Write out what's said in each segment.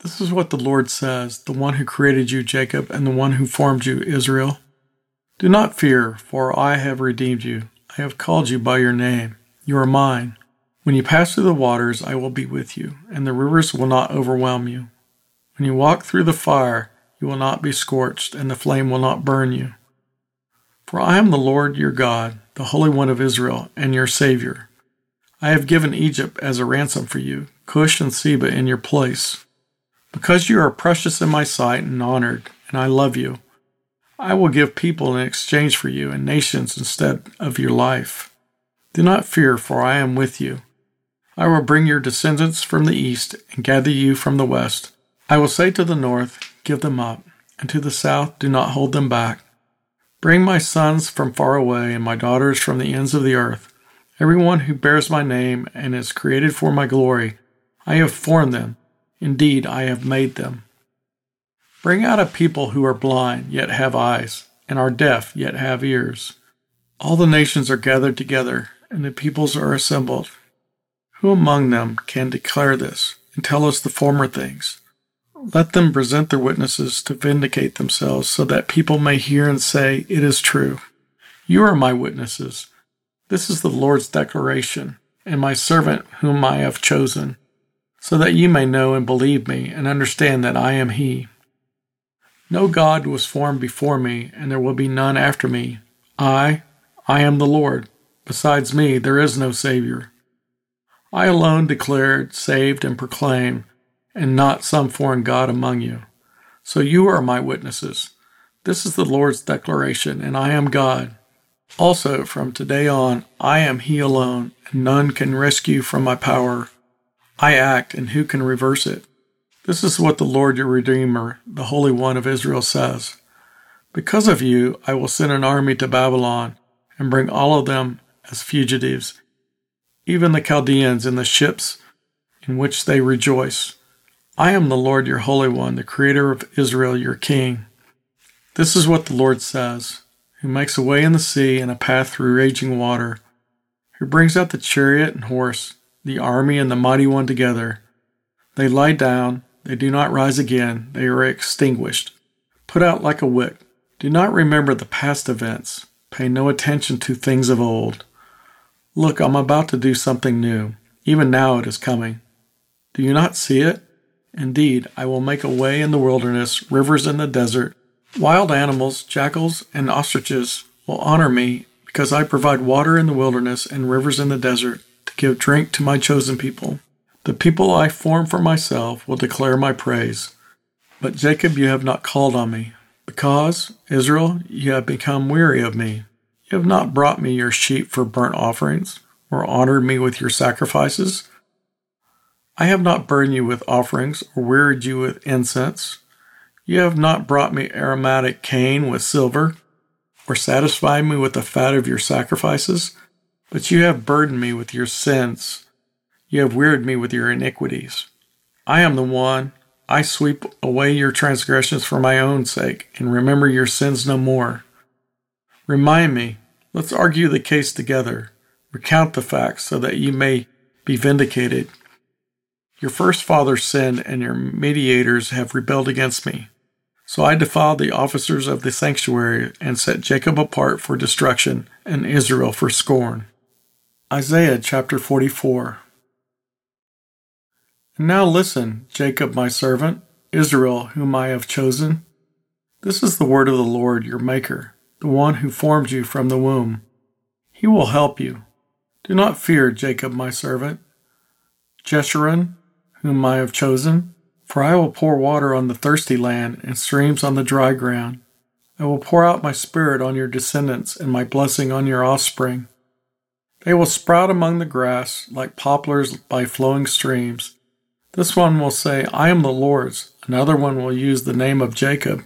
This is what the Lord says, the one who created you, Jacob, and the one who formed you, Israel. Do not fear, for I have redeemed you. I have called you by your name. You are mine. When you pass through the waters, I will be with you, and the rivers will not overwhelm you. When you walk through the fire, you will not be scorched, and the flame will not burn you. For I am the Lord your God, the Holy One of Israel, and your Savior. I have given Egypt as a ransom for you, Cush and Seba in your place. Because you are precious in my sight and honored, and I love you, I will give people in exchange for you and nations instead of your life. Do not fear, for I am with you. I will bring your descendants from the east and gather you from the west. I will say to the north, Give them up, and to the south, Do not hold them back. Bring my sons from far away and my daughters from the ends of the earth. Everyone who bears my name and is created for my glory, I have formed them Indeed, I have made them. Bring out a people who are blind, yet have eyes, and are deaf, yet have ears. All the nations are gathered together, and the peoples are assembled. Who among them can declare this and tell us the former things? Let them present their witnesses to vindicate themselves, so that people may hear and say, It is true. You are my witnesses. This is the Lord's declaration, and my servant whom I have chosen so that you may know and believe me and understand that I am He. No God was formed before me, and there will be none after me. I, I am the Lord. Besides me, there is no Savior. I alone declared, saved, and proclaimed, and not some foreign God among you. So you are my witnesses. This is the Lord's declaration, and I am God. Also, from today on, I am He alone, and none can rescue from my power. I act, and who can reverse it? This is what the Lord your Redeemer, the Holy One of Israel, says Because of you, I will send an army to Babylon and bring all of them as fugitives, even the Chaldeans in the ships in which they rejoice. I am the Lord your Holy One, the Creator of Israel, your King. This is what the Lord says, who makes a way in the sea and a path through raging water, who brings out the chariot and horse the army and the mighty one together. They lie down, they do not rise again, they are extinguished, put out like a wick. Do not remember the past events, pay no attention to things of old. Look, I'm about to do something new. Even now it is coming. Do you not see it? Indeed, I will make a way in the wilderness, rivers in the desert. Wild animals, jackals, and ostriches will honor me because I provide water in the wilderness and rivers in the desert give drink to my chosen people. The people I form for myself will declare my praise. But Jacob, you have not called on me. Because, Israel, you have become weary of me. You have not brought me your sheep for burnt offerings, or honored me with your sacrifices. I have not burdened you with offerings, or wearied you with incense. You have not brought me aromatic cane with silver, or satisfied me with the fat of your sacrifices. But you have burdened me with your sins. You have wearied me with your iniquities. I am the one. I sweep away your transgressions for my own sake, and remember your sins no more. Remind me. Let's argue the case together. Recount the facts so that you may be vindicated. Your first father sinned, and your mediators have rebelled against me. So I defiled the officers of the sanctuary and set Jacob apart for destruction and Israel for scorn. Isaiah chapter 44. And now listen, Jacob my servant, Israel whom I have chosen. This is the word of the Lord your Maker, the one who formed you from the womb. He will help you. Do not fear, Jacob my servant, Jeshurun, whom I have chosen, for I will pour water on the thirsty land and streams on the dry ground. I will pour out my spirit on your descendants and my blessing on your offspring. They will sprout among the grass like poplars by flowing streams. This one will say, I am the Lord's. Another one will use the name of Jacob.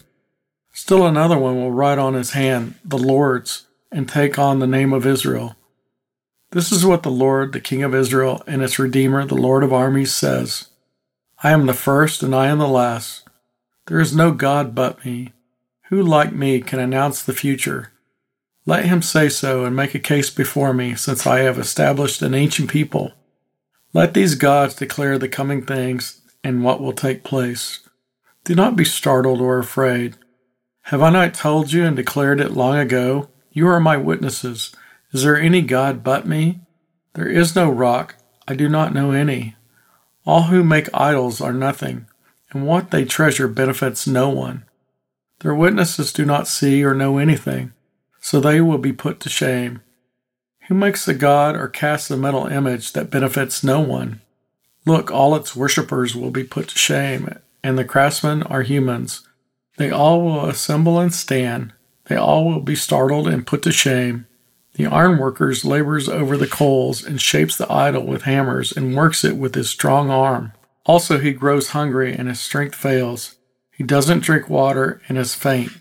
Still another one will write on his hand, the Lord's, and take on the name of Israel. This is what the Lord, the King of Israel, and its Redeemer, the Lord of armies, says I am the first and I am the last. There is no God but me. Who like me can announce the future? Let him say so and make a case before me, since I have established an ancient people. Let these gods declare the coming things and what will take place. Do not be startled or afraid. Have I not told you and declared it long ago? You are my witnesses. Is there any God but me? There is no rock. I do not know any. All who make idols are nothing, and what they treasure benefits no one. Their witnesses do not see or know anything, so they will be put to shame. Who makes a god or casts a metal image that benefits no one? Look, all its worshippers will be put to shame, and the craftsmen are humans. They all will assemble and stand. They all will be startled and put to shame. The ironworker labors over the coals and shapes the idol with hammers and works it with his strong arm. Also, he grows hungry and his strength fails. He doesn't drink water and is faint.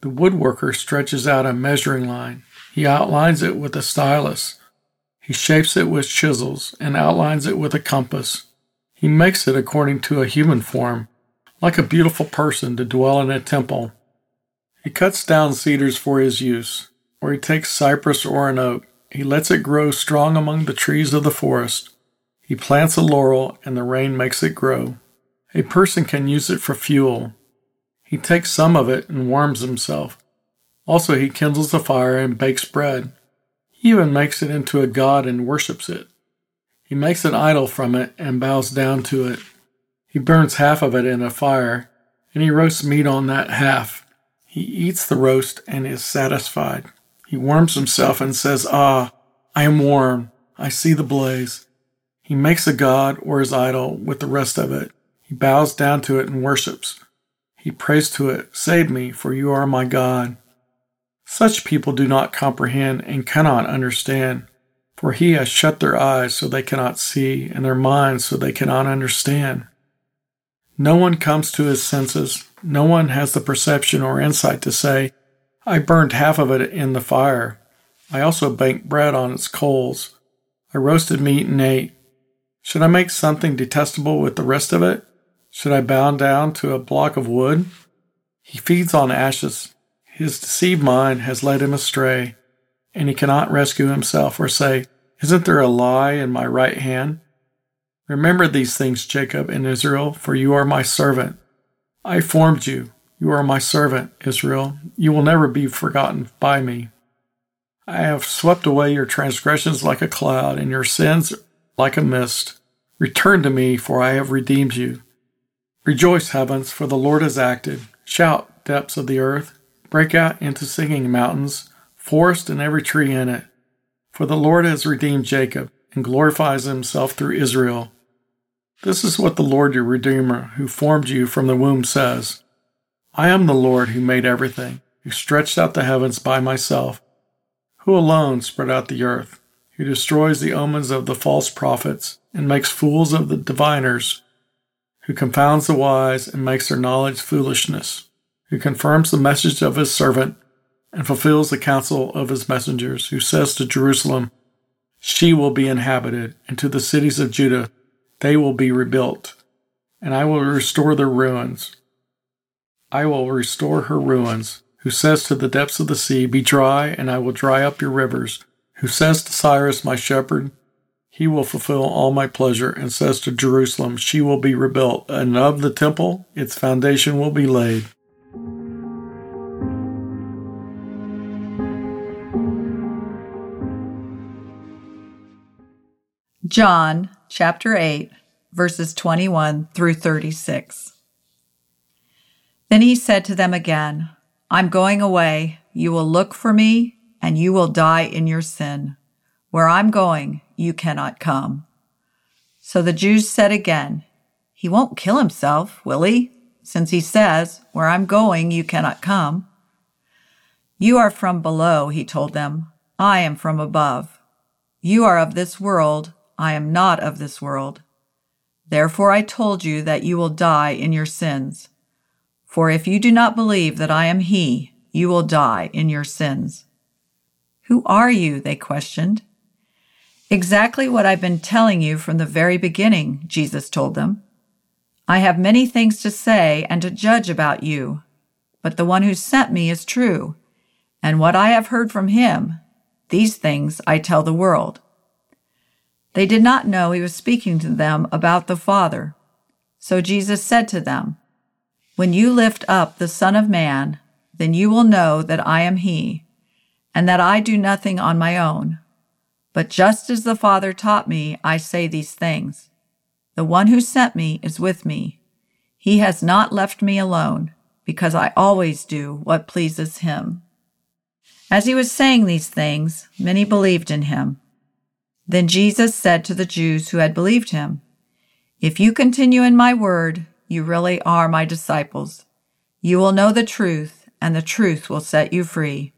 The woodworker stretches out a measuring line. He outlines it with a stylus. He shapes it with chisels and outlines it with a compass. He makes it according to a human form, like a beautiful person to dwell in a temple. He cuts down cedars for his use or he takes cypress or an oak. He lets it grow strong among the trees of the forest. He plants a laurel, and the rain makes it grow. A person can use it for fuel. He takes some of it and warms himself. Also, he kindles a fire and bakes bread. He even makes it into a god and worships it. He makes an idol from it and bows down to it. He burns half of it in a fire, and he roasts meat on that half. He eats the roast and is satisfied. He warms himself and says, Ah, I am warm. I see the blaze. He makes a god or his idol with the rest of it. He bows down to it and worships. He prays to it, Save me, for you are my God. Such people do not comprehend and cannot understand, for he has shut their eyes so they cannot see, and their minds so they cannot understand. No one comes to his senses. No one has the perception or insight to say, I burned half of it in the fire. I also baked bread on its coals. I roasted meat and ate. Should I make something detestable with the rest of it? Should I bow down to a block of wood? He feeds on ashes. His deceived mind has led him astray, and he cannot rescue himself or say, Isn't there a lie in my right hand? Remember these things, Jacob and Israel, for you are my servant. I formed you. You are my servant, Israel. You will never be forgotten by me. I have swept away your transgressions like a cloud, and your sins like a mist. Return to me, for I have redeemed you. Rejoice, heavens, for the Lord has acted. Shout, depths of the earth. Break out into singing, mountains, forest, and every tree in it. For the Lord has redeemed Jacob and glorifies himself through Israel. This is what the Lord your Redeemer, who formed you from the womb, says. I am the Lord who made everything, who stretched out the heavens by myself, who alone spread out the earth, who destroys the omens of the false prophets and makes fools of the diviners, who confounds the wise and makes their knowledge foolishness, who confirms the message of his servant and fulfills the counsel of his messengers, who says to Jerusalem, She will be inhabited, and to the cities of Judah, they will be rebuilt, and I will restore their ruins I will restore her ruins. Who says to the depths of the sea, Be dry, and I will dry up your rivers. Who says to Cyrus, my shepherd, He will fulfill all my pleasure, and says to Jerusalem, She will be rebuilt, and of the temple, its foundation will be laid. John chapter 8, verses 21 through 36. Then he said to them again, I'm going away. You will look for me, and you will die in your sin. Where I'm going, you cannot come. So the Jews said again, He won't kill himself, will he? Since he says, Where I'm going, you cannot come. You are from below, he told them. I am from above. You are of this world. I am not of this world. Therefore I told you that you will die in your sins. For if you do not believe that I am He, you will die in your sins. Who are you? They questioned. Exactly what I've been telling you from the very beginning, Jesus told them. I have many things to say and to judge about you, but the one who sent me is true, and what I have heard from him, these things I tell the world. They did not know he was speaking to them about the Father. So Jesus said to them, When you lift up the Son of Man, then you will know that I am he, and that I do nothing on my own. But just as the Father taught me, I say these things. The one who sent me is with me. He has not left me alone, because I always do what pleases him. As he was saying these things, many believed in him. Then Jesus said to the Jews who had believed him, If you continue in my word, you really are my disciples. You will know the truth, and the truth will set you free.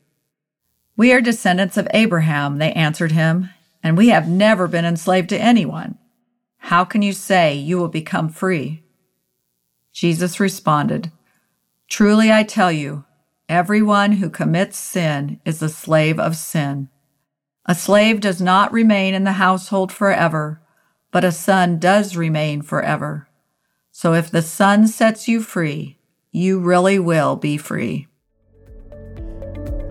We are descendants of Abraham, they answered him, and we have never been enslaved to anyone. How can you say you will become free? Jesus responded, Truly I tell you, everyone who commits sin is a slave of sin. A slave does not remain in the household forever, but a son does remain forever. So if the son sets you free, you really will be free.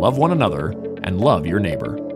love one another, and love your neighbor.